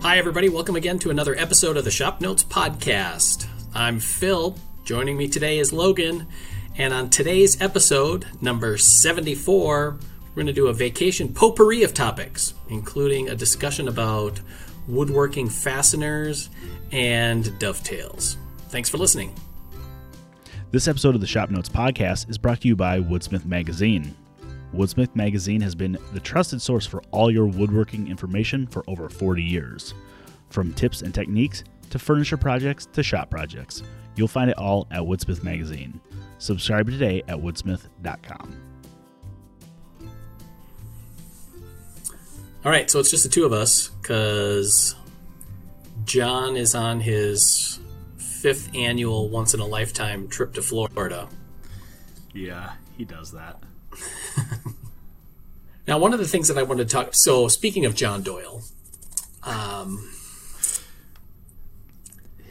Hi, everybody. Welcome again to another episode of the Shop Notes Podcast. I'm Phil. Joining me today is Logan. And on today's episode, number 74, we're going to do a vacation potpourri of topics, including a discussion about woodworking fasteners and dovetails. Thanks for listening. This episode of the Shop Notes Podcast is brought to you by Woodsmith Magazine. Woodsmith Magazine has been the trusted source for all your woodworking information for over 40 years. From tips and techniques to furniture projects to shop projects, you'll find it all at Woodsmith Magazine. Subscribe today at woodsmith.com. All right, so it's just the two of us because John is on his fifth annual once in a lifetime trip to Florida. Yeah, he does that. Now, one of the things that I wanted to talk. So, speaking of John Doyle, um,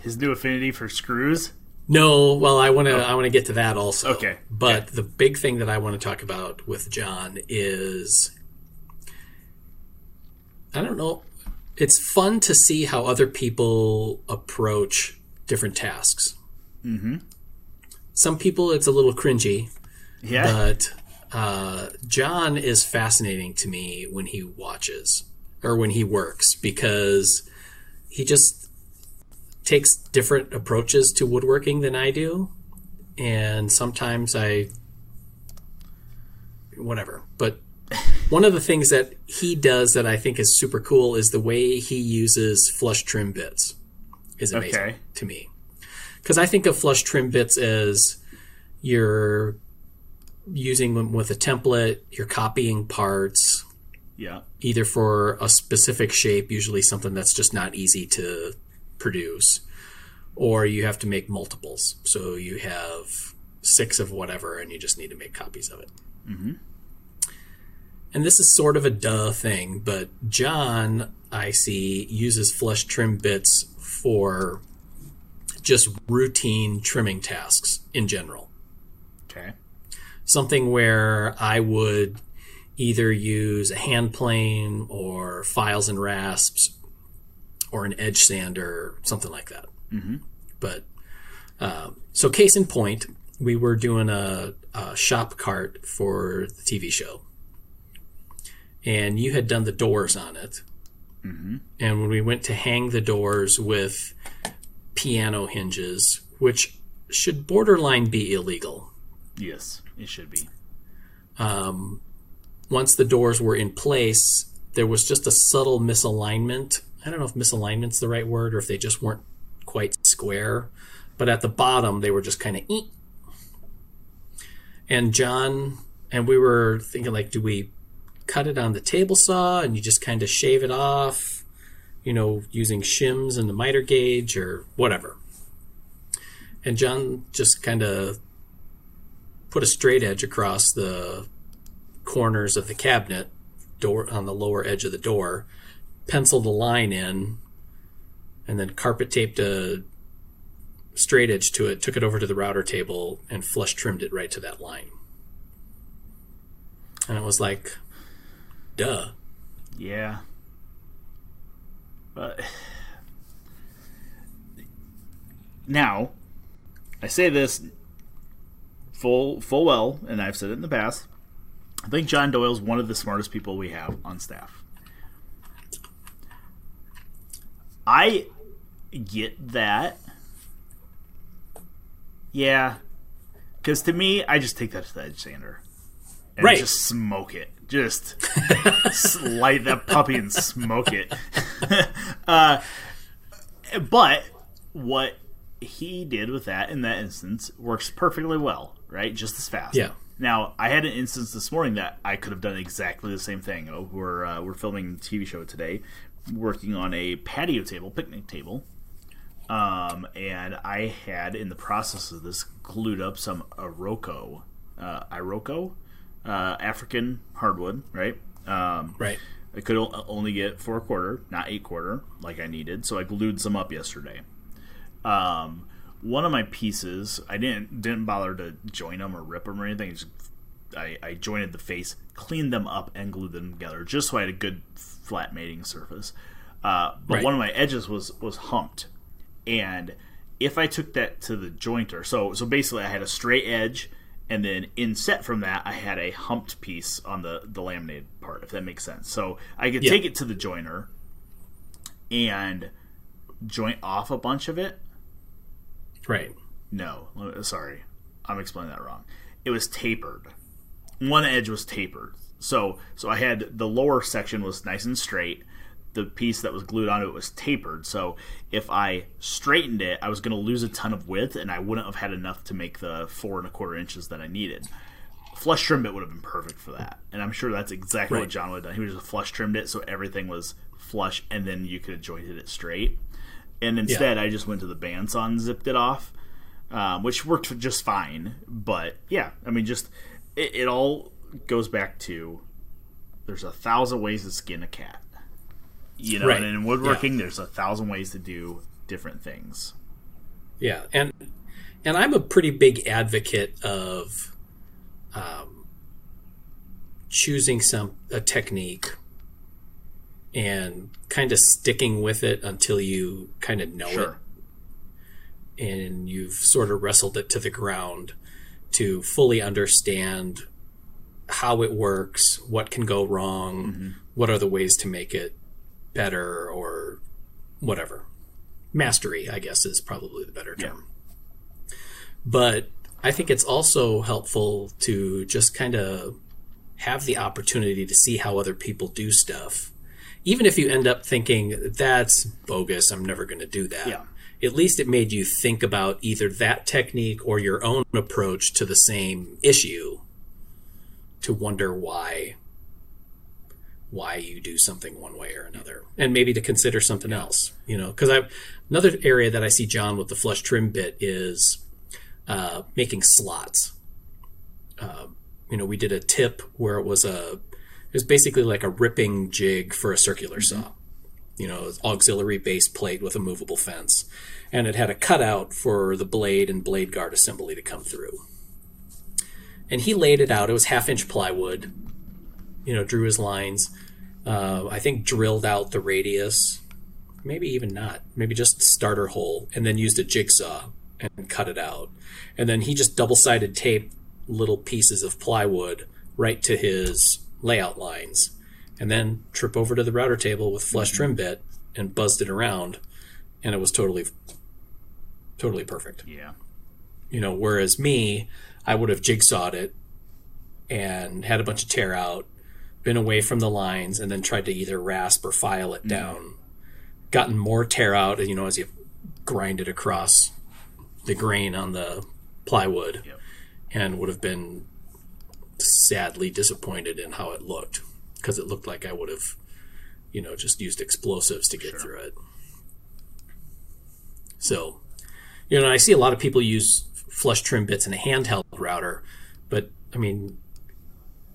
his new affinity for screws. No, well, I want to. Oh. I want to get to that also. Okay. But okay. the big thing that I want to talk about with John is, I don't know. It's fun to see how other people approach different tasks. Mm-hmm. Some people, it's a little cringy. Yeah. But uh, John is fascinating to me when he watches or when he works because he just takes different approaches to woodworking than I do. And sometimes I, whatever. But one of the things that he does that I think is super cool is the way he uses flush trim bits is amazing okay. to me. Because I think of flush trim bits as your using them with a template, you're copying parts. Yeah. Either for a specific shape, usually something that's just not easy to produce, or you have to make multiples. So you have six of whatever, and you just need to make copies of it. Mm-hmm. And this is sort of a duh thing, but John, I see, uses flush trim bits for just routine trimming tasks in general. Okay something where I would either use a hand plane or files and rasps or an edge sander, something like that. Mm-hmm. But uh, so, case in point, we were doing a, a shop cart for the TV show, and you had done the doors on it. Mm-hmm. And when we went to hang the doors with piano hinges, which should borderline be illegal. Yes. It should be. Um, once the doors were in place, there was just a subtle misalignment. I don't know if misalignment's the right word or if they just weren't quite square, but at the bottom they were just kind of eek. And John and we were thinking like, do we cut it on the table saw and you just kind of shave it off, you know, using shims and the miter gauge or whatever. And John just kind of put a straight edge across the corners of the cabinet door on the lower edge of the door, penciled a line in, and then carpet taped a straight edge to it, took it over to the router table, and flush trimmed it right to that line. And it was like, duh. Yeah. But now, I say this full full well, and I've said it in the past. I think John Doyle's one of the smartest people we have on staff. I get that. Yeah. Because to me, I just take that to the edge sander. And right. just smoke it. Just light that puppy and smoke it. uh, but what he did with that in that instance works perfectly well right? Just as fast. Yeah. Now, I had an instance this morning that I could have done exactly the same thing. Oh, we're uh, we're filming a TV show today, working on a patio table, picnic table, um, and I had in the process of this glued up some Iroko, uh, Iroko, uh, African hardwood, right? Um, right. I could only get four quarter, not eight quarter, like I needed, so I glued some up yesterday. Um, one of my pieces, I didn't didn't bother to join them or rip them or anything. Just, I, I jointed the face, cleaned them up, and glued them together, just so I had a good flat mating surface. Uh, but Right. one of my edges was was humped, and if I took that to the jointer, so so basically I had a straight edge, and then inset from that I had a humped piece on the the laminated part, if that makes sense. So I could Yeah. take it to the joiner and joint off a bunch of it. Right. No, sorry, I'm explaining that wrong. It was tapered. One edge was tapered. So so I had the lower section was nice and straight. The piece that was glued onto it was tapered. So if I straightened it, I was going to lose a ton of width, and I wouldn't have had enough to make the four and a quarter inches that I needed. Flush trim bit would have been perfect for that, and I'm sure that's exactly what John would have done. He would have just flush trimmed it so everything was flush, and then you could have jointed it straight. And instead, I just went to the bandsaw and zipped it off um, which worked just fine. But yeah, I mean, just it, it all goes back to there's a thousand ways to skin a cat. You know, Right. and in woodworking, there's a thousand ways to do different things. Yeah, and and I'm a pretty big advocate of um, choosing some a technique and kind of sticking with it until you kind of know Sure. it and you've sort of wrestled it to the ground to fully understand how it works, what can go wrong, mm-hmm. what are the ways to make it better or whatever. Mastery, I guess, is probably the better term. But I think it's also helpful to just kind of have the opportunity to see how other people do stuff. Even if you end up thinking, that's bogus, I'm never going to do that. Yeah. At least it made you think about either that technique or your own approach to the same issue to wonder why why you do something one way or another and maybe to consider something else you know because i another area that i see john with the flush trim bit is uh, making slots uh, you know we did a tip where it was a it was basically like a ripping jig for a circular saw. You know auxiliary base plate with a movable fence. And it had a cutout for the blade and blade guard assembly to come through. And he laid it out. It was half inch plywood you know, drew his lines. Uh, I think drilled out the radius, maybe even not, maybe just starter hole, and then used a jigsaw and cut it out. And then he just double sided taped little pieces of plywood right to his layout lines, and then trip over to the router table with flush trim bit and buzzed it around, and it was totally, totally perfect Yeah. you know whereas me i would have jigsawed it and had a bunch of tear out been away from the lines and then tried to either rasp or file it mm. down gotten more tear out and you know as you grind it across the grain on the plywood Yep. and would have been sadly disappointed in how it looked because it looked like i would have you know just used explosives to get through it so you know, I see a lot of people use flush trim bits in a handheld router, but I mean,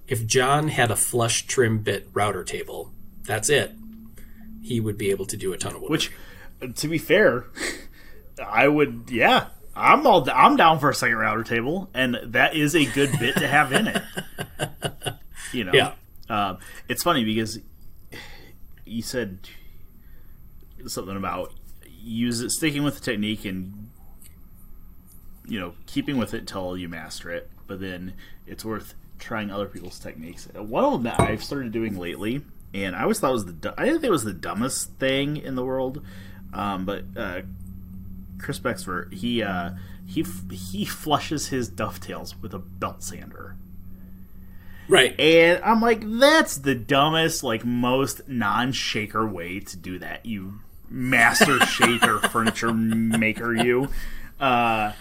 if John had a flush trim bit router table, that's it. He would be able to do a ton of wood. Which, to be fair, I would. Yeah, I'm all. I'm down for a second router table, and that is a good bit to have in it. You know. Yeah. Um, it's funny because you said something about use it, sticking with the technique and you know keeping with it till you master it. But then it's worth trying other people's techniques. Uh, One of them that I've started doing lately, and I always thought was the I didn't think it was the dumbest thing in the world, um, but uh, Chris Becksvoort he uh, he he flushes his dovetails with a belt sander. right. And I'm like, that's the dumbest, like most non-shaker way to do that. You master shaker furniture maker, you. Uh,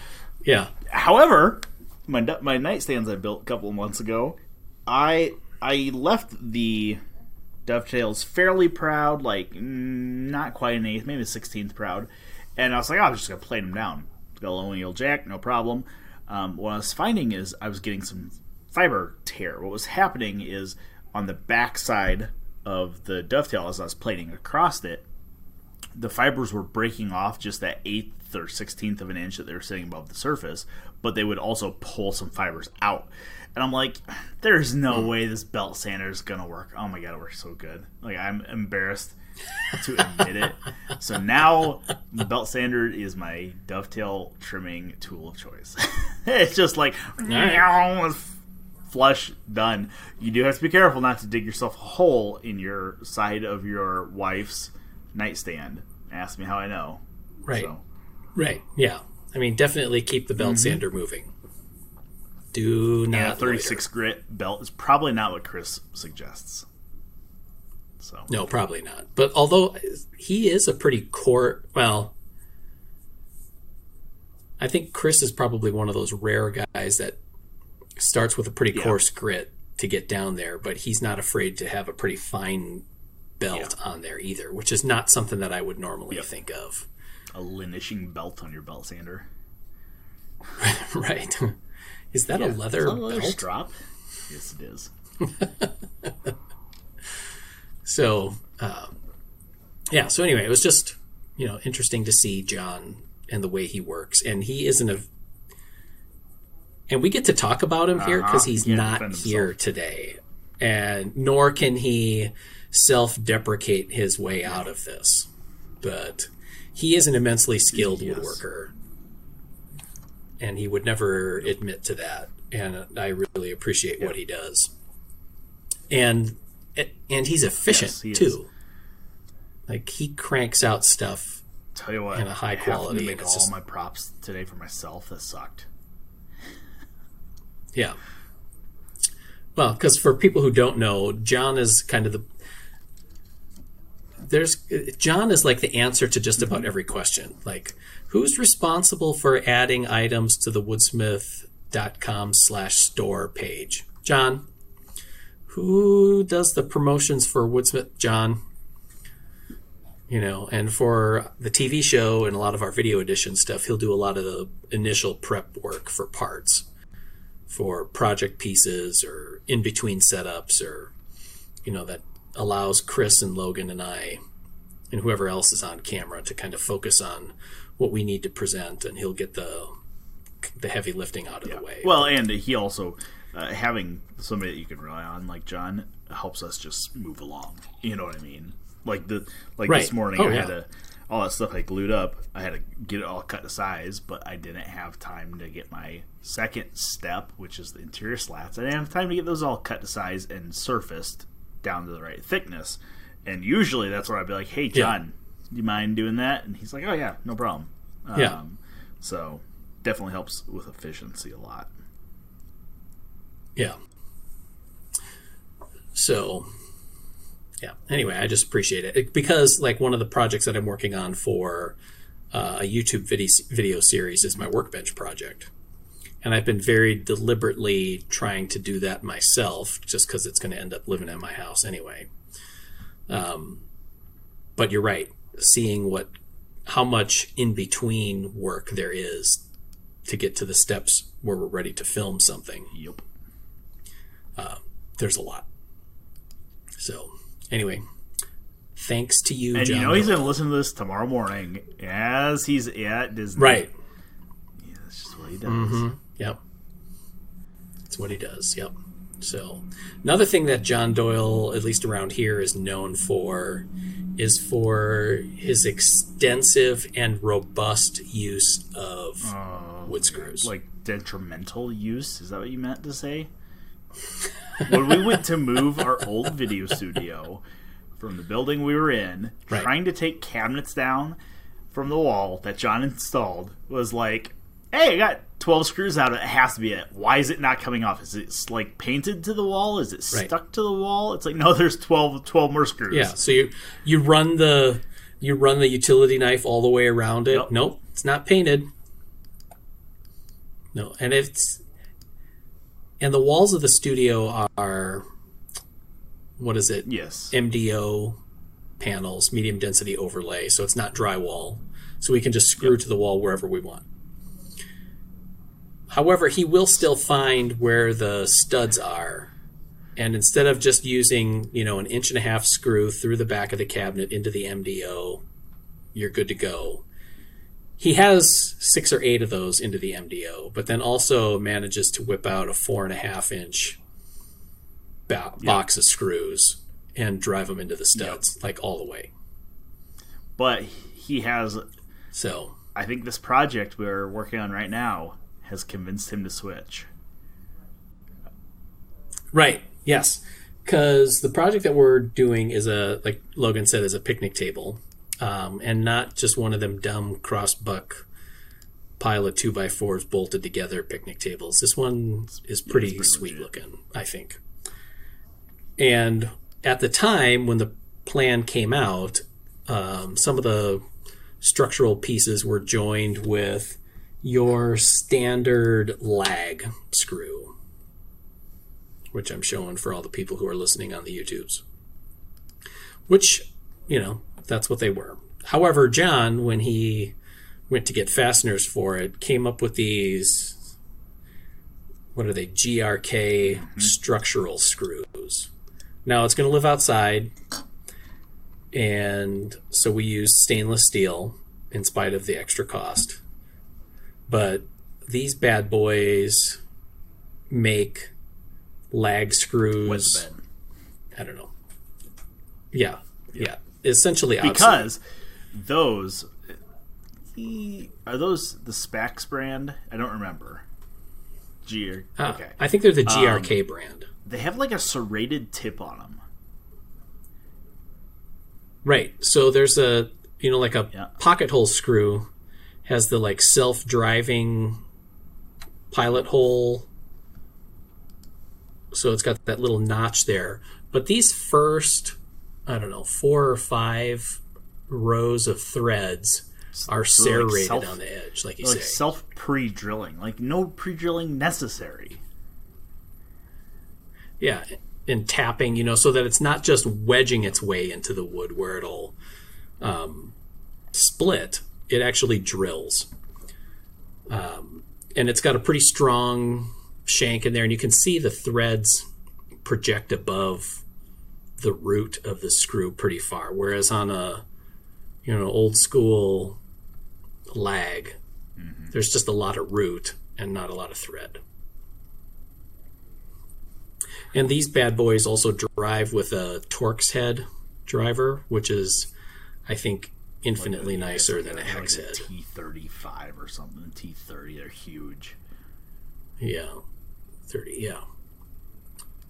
Yeah. however, my my nightstands I built a couple of months ago, I I left the dovetails fairly proud, like not quite an eighth, maybe a sixteenth proud, and I was like, oh, I'm just gonna plane them down. Got a low heel jack, no problem. Um, what I was finding is I was getting some fiber tear. What was happening is on the back side of the dovetail as I was plating across it the fibers were breaking off just that eighth or sixteenth of an inch that they were sitting above the surface, but they would also pull some fibers out. And I'm like, there's no way this belt sander is gonna work. Oh my god, it works so good. Like I'm embarrassed to admit it. So now the belt sander is my dovetail trimming tool of choice. it's just like flush done. You do have to be careful not to dig yourself a hole in your side of your wife's nightstand. Ask me how I know. Right. So, Right. Yeah. I mean, definitely keep the belt mm-hmm. sander moving. Do not. yeah, 36 grit belt is probably not what Chris suggests. So. No, probably not. But although he is a pretty core, well, I think Chris is probably one of those rare guys that starts with a pretty Yeah. coarse grit to get down there, but he's not afraid to have a pretty fine belt on there either, which is not something that I would normally Yep. think of. a linishing belt on your belt sander. right. Is that a leather Is that a leather belt? strap? Yes, it is. So, um, yeah. So anyway, it was just you know interesting to see John and the way he works, and he isn't a. And we get to talk about him here because Uh-huh. he's He can't here today, and nor can he self-deprecate his way out of this. But he is an immensely skilled Yes. woodworker, and he would never admit to that. And I really appreciate what he does. And and he's efficient Yes, he is. too. Like he cranks out stuff. Tell you what, And a high having quality, To make all just- my props today for myself. That sucked. Yeah. Well, because for people who don't know, John is kind of the there's John is like the answer to just about mm-hmm. every question. Like, who's responsible for adding items to the woodsmith.com slash store page? John. Who does the promotions for Woodsmith? John. You know, and for the TV show and a lot of our video edition stuff, he'll do a lot of the initial prep work for parts for project pieces or in between setups or you know that allows Chris and Logan and I and whoever else is on camera to kind of focus on what we need to present and he'll get the the heavy lifting out of the way. Well, and he also uh, having somebody that you can rely on, like John, helps us just move along. You know what I mean? Like the like this morning, Oh, I yeah. had to all that stuff I glued up. I had to get it all cut to size, but I didn't have time to get my second step, which is the interior slats. I didn't have time to get those all cut to size and surfaced down to the right thickness. And usually, that's where I'd be like, "Hey, John, do you mind doing that?" And he's like, "Oh yeah, no problem." Yeah. Um, so definitely helps with efficiency a lot. Yeah. So, yeah. Anyway, I just appreciate it. it because, like, one of the projects that I'm working on for uh, a YouTube video video series is my workbench project, and I've been very deliberately trying to do that myself, just because it's going to end up living at my house anyway. Um, but you're right. Seeing what, how much in between work there is to get to the steps where we're ready to film something Yep. Um, there's a lot. So, anyway, thanks to you, And John. you know he's going to listen to this tomorrow morning as he's at Disney. right. Yeah, that's just what he does. Mm-hmm. Yep. That's what he does. Yep. So, another thing that John Doyle, at least around here, is known for is for his extensive and robust use of uh, wood screws. Like detrimental use. Is that what you meant to say? When we went to move our old video studio from the building we were in, Right. trying to take cabinets down from the wall that John installed was like, hey, I got 12 screws out. Of it It has to be it. Why is it not coming off? Is it like painted to the wall? Is it Right. stuck to the wall? It's like, no, there's 12, 12 more screws. yeah. So you you run the you run the utility knife all the way around it. Yep. Nope, it's not painted. No, and it's and the walls of the studio are what is it? Yes. MDO panels, medium density overlay, so it's not drywall. So we can just screw to the wall wherever we want. However, he will still find where the studs are. And instead of just using, you know, an inch and a half screw through the back of the cabinet into the MDO, you're good to go. He has six or eight of those into the MDO, but then also manages to whip out a four and a half inch ba- box of screws and drive them into the studs, like all the way. But he has, So, I think this project we're working on right now has convinced him to switch. right, yes, because the project that we're doing is a, like Logan said, is a picnic table, um, and not just one of them dumb cross buck pile of two by fours bolted together picnic tables. This one is pretty, pretty sweet legit. looking, I think. And at the time when the plan came out, um, some of the structural pieces were joined with your standard lag screw, which I'm showing for all the people who are listening on the YouTubes. Which, you know, that's what they were. However, John, when he went to get fasteners for it, came up with these what are they? GRK mm-hmm. structural screws. Now it's going to live outside, and so we use stainless steel in spite of the extra cost. But these bad boys make lag screws. I don't know. Yeah, yeah. Essentially, outside. Because those. Are those the Spax brand? I don't remember. G. Ah, okay. I think they're the GRK brand. They have like a serrated tip on them. Right. So there's a you know like a Yeah. pocket hole screw has the like self-driving pilot hole. So it's got that little notch there. But these first I don't know, 4 or 5 rows of threads are So, like, serrated self- on the edge like you Like say. self pre drilling. Like no pre drilling necessary. Yeah, and tapping, you know, so that it's not just wedging its way into the wood where it'll um, split. It actually drills, um, and it's got a pretty strong shank in there, and you can see the threads project above the root of the screw pretty far. Whereas on a you know old school lag, mm-hmm. there's just a lot of root and not a lot of thread. And these bad boys also drive with a Torx head driver, which is, I think, infinitely nicer than a hex head. T thirty five or something. T thirty, they're huge. Yeah, thirty. Yeah.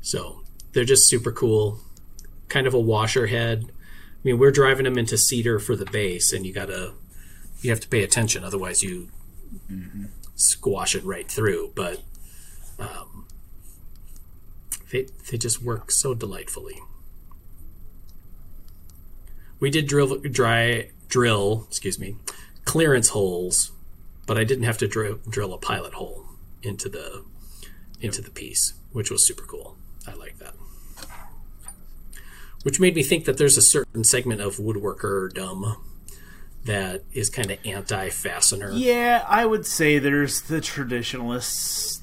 So they're just super cool. Kind of a washer head. I mean, we're driving them into cedar for the base, and you gotta, you have to pay attention, otherwise you squash it right through. But um, they they just work so delightfully. We did drill dry drill, excuse me, clearance holes, but I didn't have to drill drill a pilot hole into the into the piece, which was super cool. I like that. Which made me think that there's a certain segment of woodworker dumb that is kind of anti fastener. Yeah, I would say there's the traditionalists,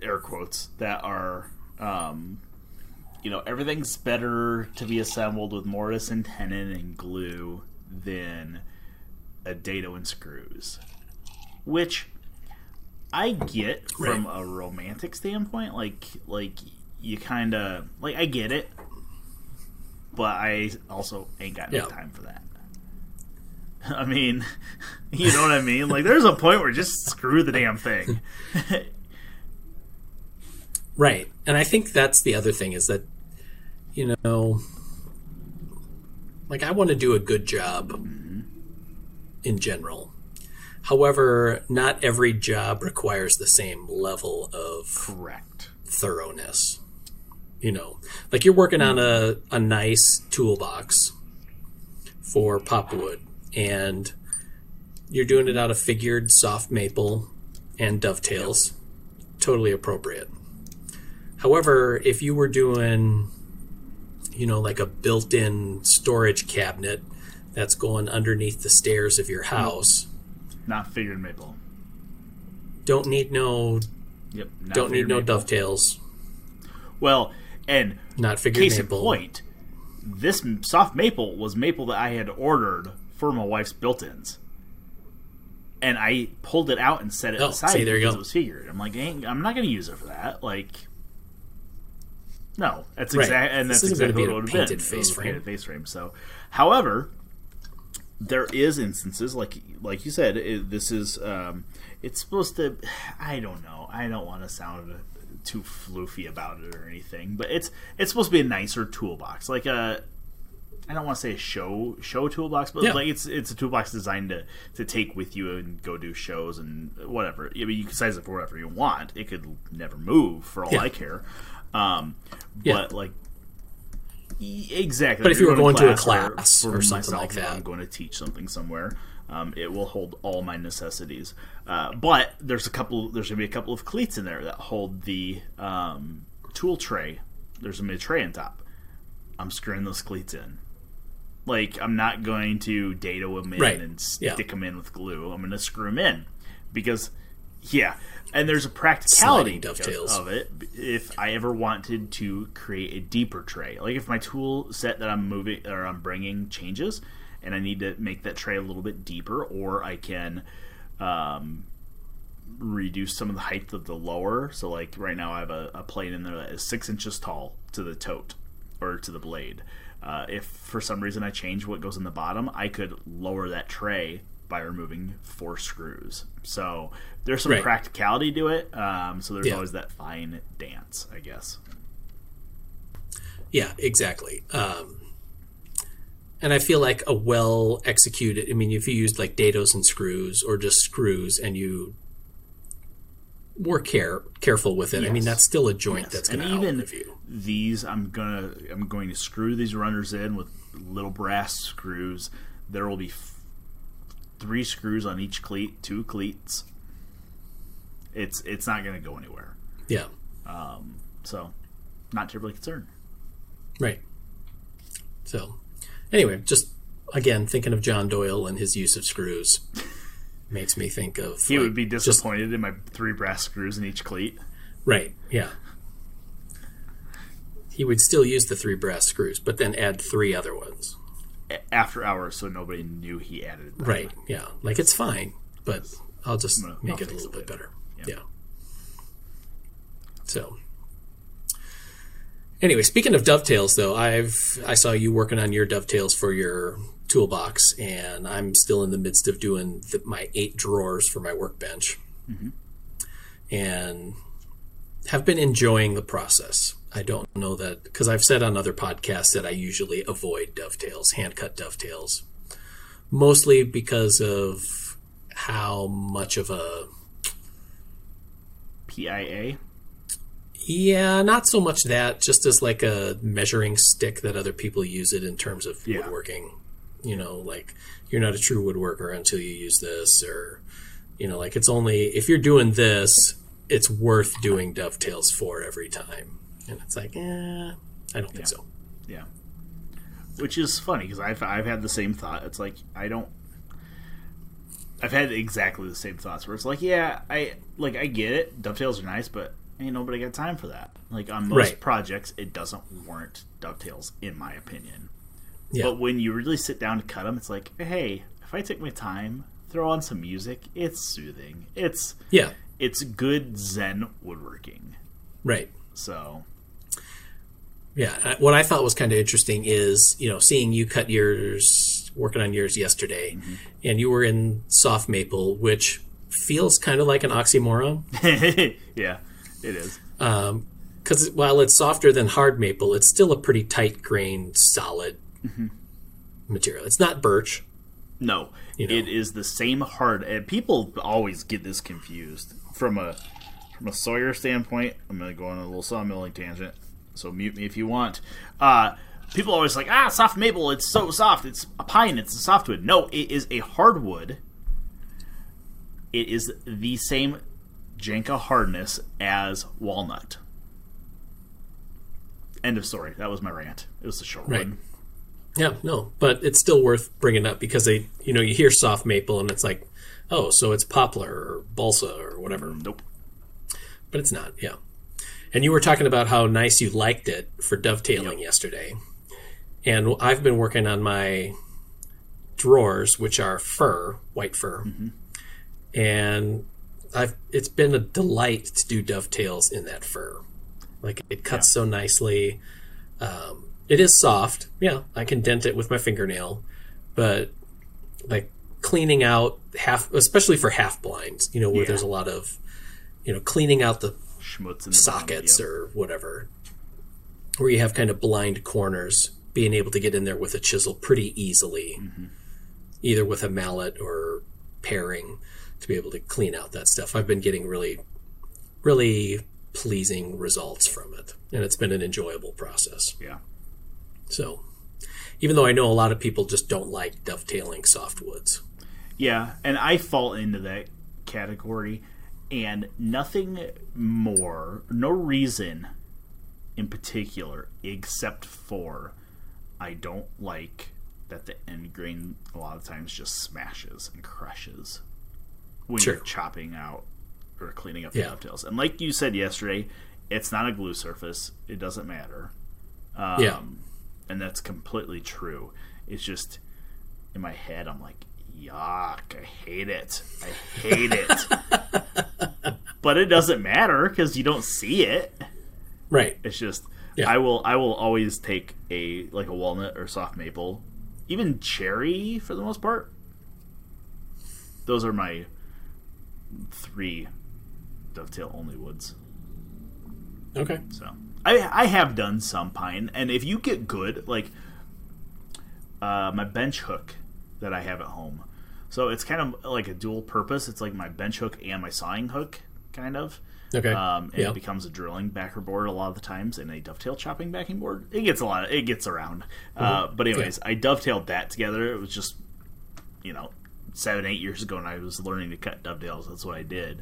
air quotes, that are, um, you know, everything's better to be assembled with mortise and tenon and glue than a dado and screws. Which I get from a romantic standpoint. Like, like you kind of like I get it, but I also ain't got no Yeah. time for that. I mean, you know what I mean? Like, there's a point where just screw the damn thing. Right. And I think that's the other thing is that, you know, like I want to do a good job mm-hmm. in general. However, not every job requires the same level of Correct. thoroughness. You know, like you're working on a, a nice toolbox for popwood and you're doing it out of figured soft maple and dovetails. Totally appropriate. However, if you were doing, you know, like a built in storage cabinet that's going underneath the stairs of your house, Not figured maple. don't need no Yep. don't need no maple. dovetails, Well, and not figured case maple. in point, this soft maple was maple that I had ordered for my wife's built-ins, and I pulled it out and set it Oh, aside see, there you because go. it was figured. I'm like, I'm not going to use it for that. Like, no, that's Right. exactly and that's exactly what it would have been. painted face frame. painted face frame. So, however, there is instances like like you said it, this is um, it's supposed to i don't know i don't want to sound too floofy about it or anything but it's it's supposed to be a nicer toolbox like a i don't want to say a show show toolbox but Yeah. like it's it's a toolbox designed to to take with you and go do shows and whatever i mean you can size it for whatever you want it could never move for all Yeah. i care um Yeah. but like Exactly. But if you were going to a class for or something myself, like that. I'm going to teach something somewhere. Um, it will hold all my necessities. Uh, but there's a couple. There's going to be a couple of cleats in there that hold the um, tool tray. There's to be a tray on top. I'm screwing those cleats in. Like I'm not going to dado them in Right. and Yeah. stick them in with glue. I'm going to screw them in because, yeah. And there's a practicality of it. If I ever wanted to create a deeper tray, like if my tool set that I'm moving or I'm bringing changes, and I need to make that tray a little bit deeper, or I can um, reduce some of the height of the lower. So, like right now, I have a, a plate in there that is six inches tall to the tote or to the blade. Uh, if for some reason I change what goes in the bottom, I could lower that tray by removing four screws. So there's some Right. practicality to it. Um, so there's Yeah. always that fine dance, I guess. Yeah, exactly. Um, and I feel like a well executed. I mean, if you used like dados and screws, or just screws, and you were care careful with it. I mean, that's still a joint Yes, that's going to even you. these I'm gonna I'm going to screw these runners in with little brass screws. There will be f- three screws on each cleat, two cleats. It's it's not going to go anywhere. Yeah, Um. So, not terribly concerned. right. So, anyway, just again thinking of John Doyle and his use of screws makes me think of He like, would be just- disappointed in my three brass screws in each cleat. Right. Yeah. He would still use the three brass screws, but then add three other ones. After hours, so nobody knew he added. them. Right. Yeah. Like it's fine, but I'll just No, make I'll it a little it bit better. Yeah. Yeah. So. Anyway, speaking of dovetails, though, I've I saw you working on your dovetails for your toolbox, and I'm still in the midst of doing the, my eight drawers for my workbench, Mm-hmm. and have been enjoying the process. I don't know that because I've said on other podcasts that I usually avoid dovetails, hand cut dovetails, mostly because of how much of a PIA. Yeah, not so much that, just as like a measuring stick that other people use it in terms of Yeah. woodworking. You know, like you're not a true woodworker until you use this, or you know, like it's only if you're doing this, it's worth doing dovetails for every time. And it's like, eh, I don't think Yeah. so. Yeah. Which is funny because I've I've had the same thought. It's like I don't. I've had exactly the same thoughts where it's like, yeah, I like I get it. Dovetails are nice, but ain't nobody got time for that. Like on most Right. projects, it doesn't warrant dovetails, in my opinion. Yeah, But when you really sit down to cut them, it's like, hey, if I take my time, throw on some music, it's soothing. It's yeah, it's good Zen woodworking. right. So Yeah, what I thought was kind of interesting is you know seeing you cut yours, working on yours yesterday, mm-hmm. and you were in soft maple, which feels kind of like an oxymoron yeah, it is. because while it's softer than hard maple, it's still a pretty tight grained, solid material. It's not birch. No, You know. it is the same hard. And people always get this confused from a from a Sawyer standpoint. I'm going to go on a little sawmilling tangent, so mute me if you want. Uh, people always like ah soft maple. It's so soft. It's a pine. It's a softwood. No, it is a hardwood. It is the same Janka hardness as walnut. End of story. That was my rant. It was a short Right. one. Yeah, no, but it's still worth bringing up because they, you know, you hear soft maple and it's like, oh, so it's poplar or balsa or whatever. Nope. but it's not. Yeah. And you were talking about how nice you liked it for dovetailing yesterday. And I've been working on my drawers, which are fir, white fir, mm-hmm. and I've it's been a delight to do dovetails in that fir. Like it cuts so nicely. Um, it is soft. Yeah, I can dent it with my fingernail, but like cleaning out half, especially for half blinds, you know, where Yeah. there's a lot of, you know, cleaning out the Schmutz in the sockets bottom, or whatever, where you have kind of blind corners, being able to get in there with a chisel pretty easily, either with a mallet or paring to be able to clean out that stuff. I've been getting really, really pleasing results from it, and it's been an enjoyable process. yeah. So, even though I know a lot of people just don't like dovetailing softwoods. Yeah, and I fall into that category, and nothing more, no reason in particular, except for I don't like that the end grain a lot of times just smashes and crushes when Sure. you're chopping out or cleaning up Yeah. the dovetails. And like you said yesterday, it's not a glue surface; it doesn't matter. Um, Yeah. and that's completely true. It's just in my head, I'm like, yuck, I hate it. I hate it. but it doesn't matter because you don't see it. Right. It's just Yeah. I will I will always take a like a walnut or soft maple, even cherry for the most part. Those are my three dovetail only woods. Okay. So I I have done some pine, and if you get good, like uh, my bench hook that I have at home, so it's kind of like a dual purpose. It's like my bench hook and my sawing hook, kind of. Okay. Um, yeah. It becomes a drilling backer board a lot of the times, and a dovetail chopping backing board. It gets a lot. Of, it gets around. Uh, but anyways, I dovetailed that together. It was just, you know, seven eight years ago, and I was learning to cut dovetails. That's what I did,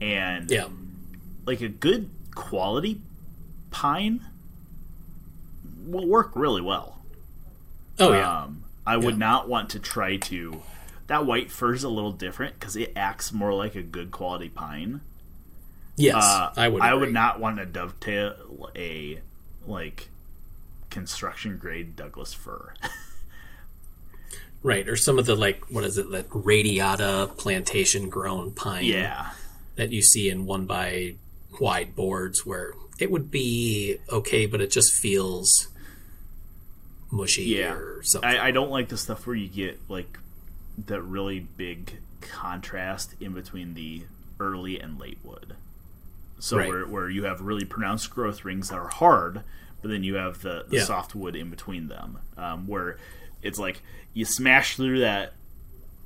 and yeah. like a good quality pine will work really well. Oh yeah. Um, I would Yeah. not want to try to. That white fir is a little different because it acts more like a good quality pine. yes. Uh, I would. I agree. would not want to dovetail a like construction grade Douglas fir. Right, or some of the like what is it that radiata plantation grown pine yeah, that you see in one by wide boards where it would be okay, but it just feels mushy Yeah. or something. I, I don't like the stuff where you get like the really big contrast in between the early and late wood. So Right. where where you have really pronounced growth rings that are hard, but then you have the, the Yeah. soft wood in between them, um, where it's like you smash through that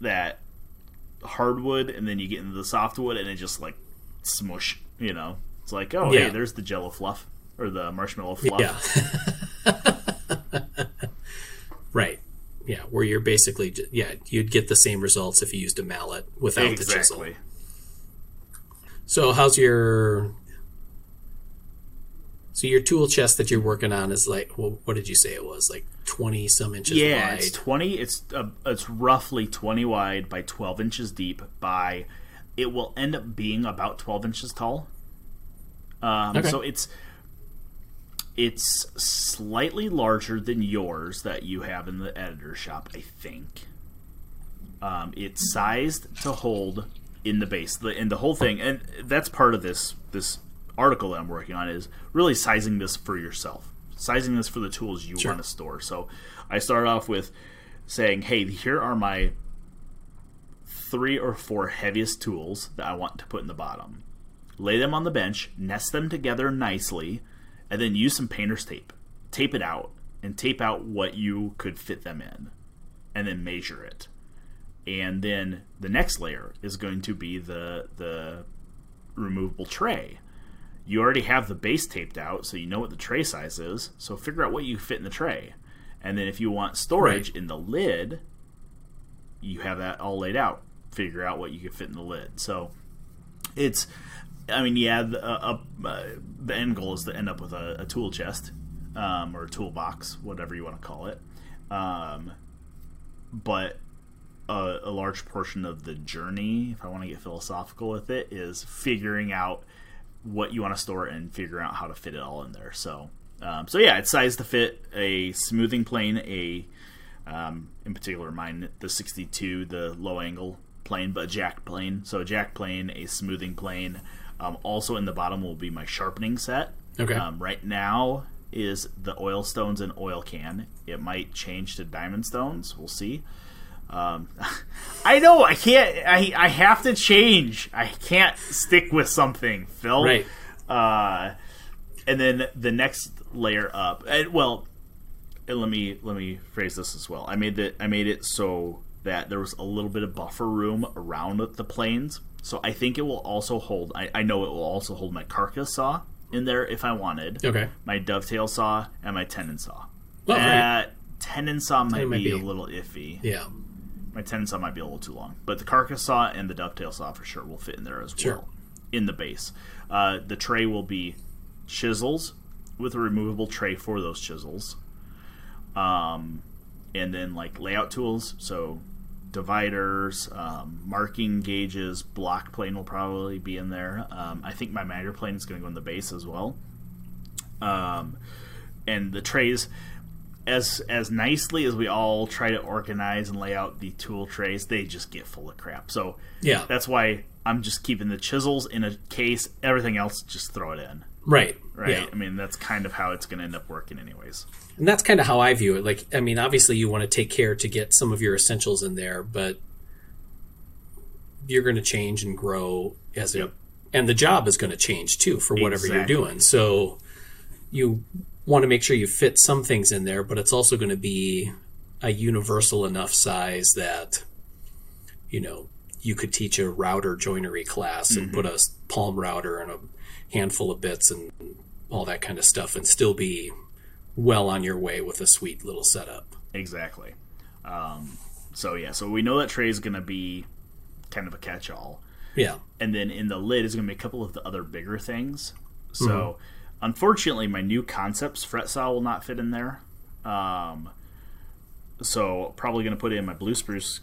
that hardwood and then you get into the softwood and it just like smush. You know, it's like oh Yeah. hey, there's the Jello fluff or the marshmallow fluff. yeah. right. Yeah, where you're basically yeah, you'd get the same results if you used a mallet without the chisel. So how's your so your tool chest that you're working on is like well, what did you say it was like twenty some inches Yeah, wide? it's twenty. It's uh, it's roughly twenty wide by twelve inches deep. By it will end up being about twelve inches tall. Um, Okay. So it's it's slightly larger than yours that you have in the editor shop, I think. Um, it's sized to hold in the base, the, and the whole thing, and that's part of this this article that I'm working on is really sizing this for yourself, sizing this for the tools you Sure. want to store. So I started off with saying, "Hey, here are my three or four heaviest tools that I want to put in the bottom. Lay them on the bench, nest them together nicely, and then use some painter's tape. Tape it out and tape out what you could fit them in, and then measure it. And then the next layer is going to be the the removable tray. You already have the base taped out, so you know what the tray size is. So figure out what you fit in the tray. And then if you want storage Right. in the lid, you have that all laid out. Figure out what you can fit in the lid. So it's, I mean, yeah, the, uh, uh, the end goal is to end up with a, a tool chest um, or a toolbox, whatever you want to call it. Um, but a, a large portion of the journey, if I want to get philosophical with it, is figuring out what you want to store and figure out how to fit it all in there. So, um, so yeah, it's sized to fit a smoothing plane, a Um, in particular, mine the 62, the low angle plane, but a jack plane. So a jack plane, a smoothing plane. Um, also in the bottom will be my sharpening set. Okay. Um, right now is the oil stones and oil can. It might change to diamond stones. We'll see. Um, I know I can't. I I have to change. I can't stick with something, Phil. Right. Uh, and then the next layer up. And, well, and let me let me phrase this as well. I made that. I made it so that there was a little bit of buffer room around the planes. So I think it will also hold. I, I know it will also hold my carcass saw in there if I wanted. Okay. My dovetail saw and my tenon saw. Well, right. that tenon saw might, might be, be- a little iffy. Yeah. My tenon saw might be a little too long, but the carcass saw and the dovetail saw for sure will fit in there as Sure. well. In the base, uh, the tray will be chisels with a removable tray for those chisels, um, and then like layout tools. So dividers, um, marking gauges, block plane will probably be in there. Um, I think my miter plane is going to go in the base as well. Um, and the trays, as as nicely as we all try to organize and lay out the tool trays, they just get full of crap. So Yeah. that's why I'm just keeping the chisels in a case. Everything else, just throw it in. Right. Right. Yeah. I mean, that's kind of how it's going to end up working, anyways. And that's kind of how I view it. Like, I mean, obviously you want to take care to get some of your essentials in there, but you're going to change and grow as Yep. it, and the job is going to change too for whatever you're doing. So you want to make sure you fit some things in there, but it's also going to be a universal enough size that, you know, you could teach a router joinery class and put a palm router and a handful of bits and all that kind of stuff and still be well on your way with a sweet little setup. Exactly. Um, so yeah, so we know that tray is going to be kind of a catch-all, Yeah. and then in the lid is going to be a couple of the other bigger things. So unfortunately, my Knew Concepts fret saw will not fit in there. Um, so probably going to put in my blue spruce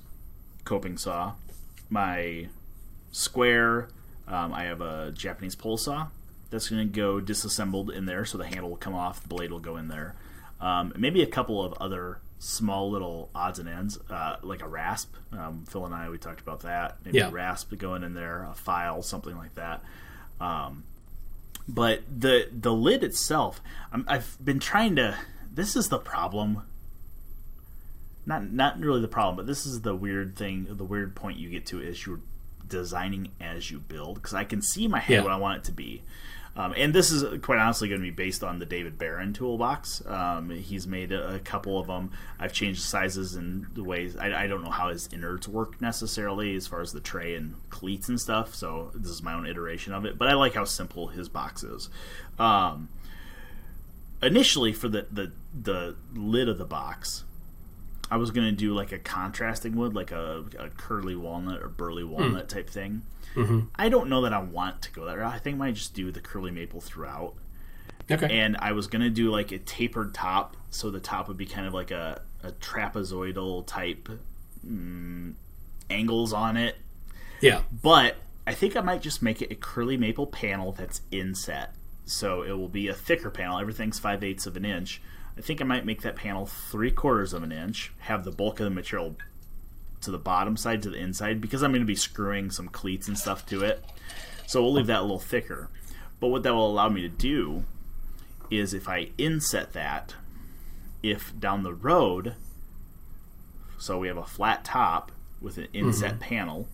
coping saw, my square. Um, I have a Japanese pull saw that's going to go disassembled in there, so the handle will come off, the blade will go in there. Um, maybe a couple of other small little odds and ends, uh, like a rasp. Um, Phil and I we talked about that. Maybe Yeah. a rasp going in there, a file, something like that. Um, but the the lid itself, I'm, I've been trying to. This is the problem. Not not really the problem, but this is the weird thing. The weird point you get to is you're designing as you build because I can see my head Yeah. what I want it to be. Um, and this is quite honestly going to be based on the David Barron toolbox. Um, he's made a, a couple of them. I've changed the sizes and the ways. I, I don't know how his innards work necessarily as far as the tray and cleats and stuff. So this is my own iteration of it. But I like how simple his box is. Um, initially, for the, the the lid of the box, I was gonna do like a contrasting wood, like a, a curly walnut or burly walnut type thing. I don't know that I want to go that route. I think I might just do the curly maple throughout. Okay. And I was gonna do like a tapered top, so the top would be kind of like a, a trapezoidal type mm, angles on it. yeah. But I think I might just make it a curly maple panel that's inset. So it will be a thicker panel. Everything's five eighths of an inch. I think I might make that panel three quarters of an inch. Have the bulk of the material to the bottom side to the inside because I'm going to be screwing some cleats and stuff to it. So we'll leave that a little thicker. But what that will allow me to do is if I inset that, if down the road, so we have a flat top with an mm-hmm. inset panel,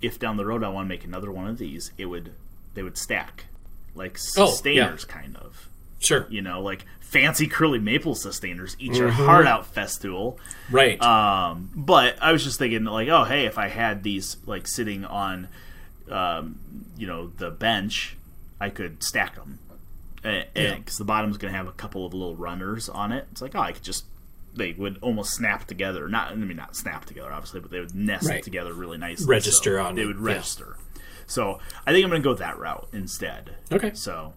if down the road I want to make another one of these, it would they would stack like Oh, Systainers kind of. Sure. You know, like fancy curly maple Systainers, eat Mm-hmm. a hard out festool. Right. Um, but I was just thinking, like, oh, hey, if I had these like sitting on, um, you know, the bench, I could stack them, because Yeah. the bottom's going to have a couple of little runners on it. It's like, oh, I could just they would almost snap together. Not, I mean, not snap together, obviously, but they would nest Right. together really nicely. Register so on They would yeah. register. So I think I'm going to go that route instead. Okay. So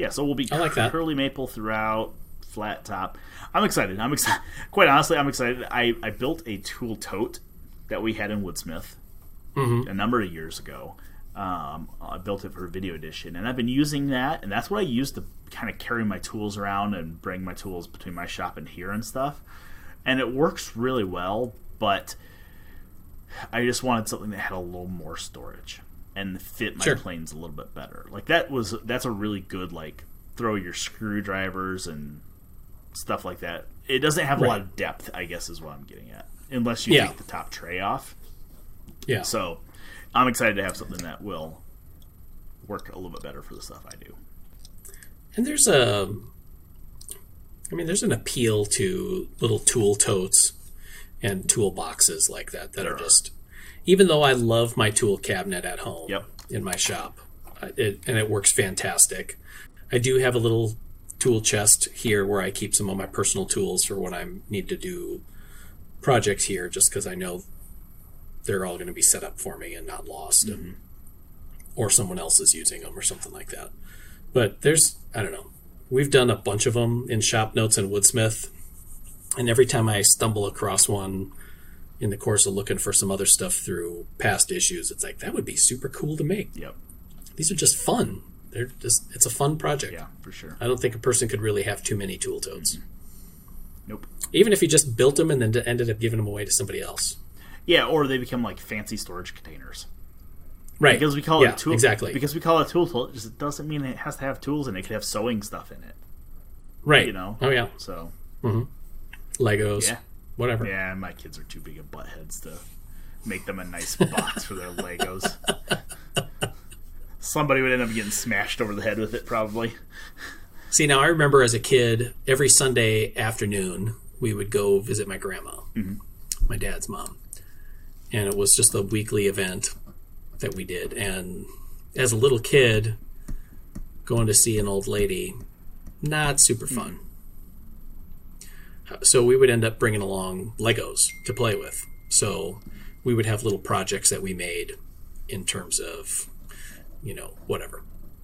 yeah, so we'll be I like that. curly maple throughout, flat top. I'm excited. I'm excited. Quite honestly, I'm excited. I, I built a tool tote that we had in Woodsmith Mm-hmm. a number of years ago. Um, I built it for video edition, and I've been using that, and that's what I use to kind of carry my tools around and bring my tools between my shop and here and stuff. and it works really well. But I just wanted something that had a little more storage and fit my Sure. planes a little bit better. Like that was that's a really good like throw your screwdrivers and stuff like that. It doesn't have a lot of depth, I guess, is what I'm getting at. Unless you Yeah. take the top tray off. Yeah. So I'm excited to have something that will work a little bit better for the stuff I do. And there's a, I mean, there's an appeal to little tool totes and tool boxes like that that are just, even though I love my tool cabinet at home Yep. in my shop, it, and it works fantastic. I do have a little tool chest here where I keep some of my personal tools for when I need to do projects here, just because I know they're all going to be set up for me and not lost, and, mm-hmm. or someone else is using them or something like that. But there's, I don't know, we've done a bunch of them in shop notes and Woodsmith, and every time I stumble across one in the course of looking for some other stuff through past issues, it's like that would be super cool to make. Yep. These are just fun. They're just it's a fun project. Yeah, for sure. I don't think a person could really have too many tool totes. Nope. Even if you just built them and then ended up giving them away to somebody else. Yeah, or they become like fancy storage containers. Right. Because we call yeah, it a tool Exactly. Because we call it a tool tool, it just doesn't mean it has to have tools and it. It could have sewing stuff in it. right. You know? Oh yeah. So Hmm. Legos. Yeah. Whatever. yeah, my kids are too big of buttheads to make them a nice box for their Legos. Somebody would end up getting smashed over the head with it, probably. See, now I remember as a kid, every Sunday afternoon, we would go visit my grandma, mm-hmm. my dad's mom. And it was just a weekly event that we did. And as a little kid, going to see an old lady, not super fun. So we would end up bringing along Legos to play with. So we would have little projects that we made in terms of, you know, whatever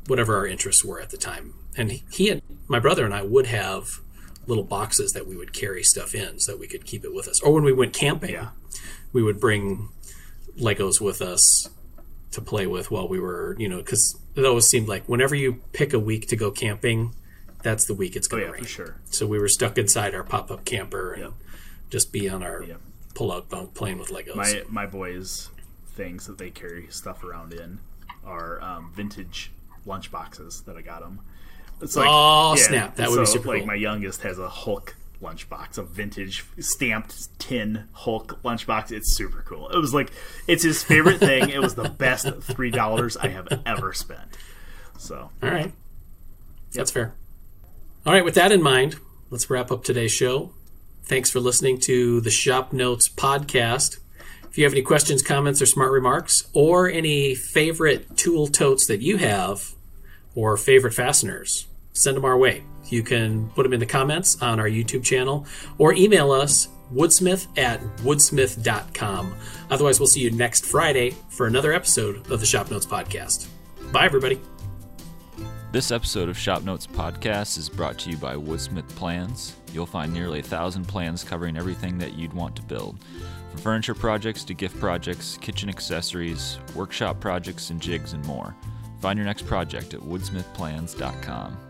whatever our interests were at the time. And he- and my brother and I would have little boxes that we would carry stuff in so that we could keep it with us. Or when we went camping, Yeah. we would bring Legos with us to play with while we were, you know, because it always seemed like whenever you pick a week to go camping, that's the week it's going to oh, yeah, rain. for sure. So we were stuck inside our pop up camper and Yep. just be on our Yep. pull out bunk playing with Legos. My my boys' things that they carry stuff around in are um, vintage lunch boxes that I got them. It's like Oh, snap. That would be super Like cool. my youngest has a Hulk lunchbox, a vintage stamped tin Hulk lunchbox. It's super cool. It was like it's his favorite thing. It was the best three dollars I have ever spent. So All right. That's fair. All right, with that in mind, let's wrap up today's show. Thanks for listening to the Shop Notes podcast. If you have any questions, comments, or smart remarks, or any favorite tool totes that you have, or favorite fasteners, send them our way. You can put them in the comments on our YouTube channel or email us woodsmith at woodsmith.com. Otherwise, we'll see you next Friday for another episode of the Shop Notes podcast. Bye, everybody. This episode of Shop Notes Podcast is brought to you by Woodsmith Plans. You'll find nearly a thousand plans covering everything that you'd want to build. From furniture projects to gift projects, kitchen accessories, workshop projects, and jigs and more. Find your next project at woodsmithplans.com.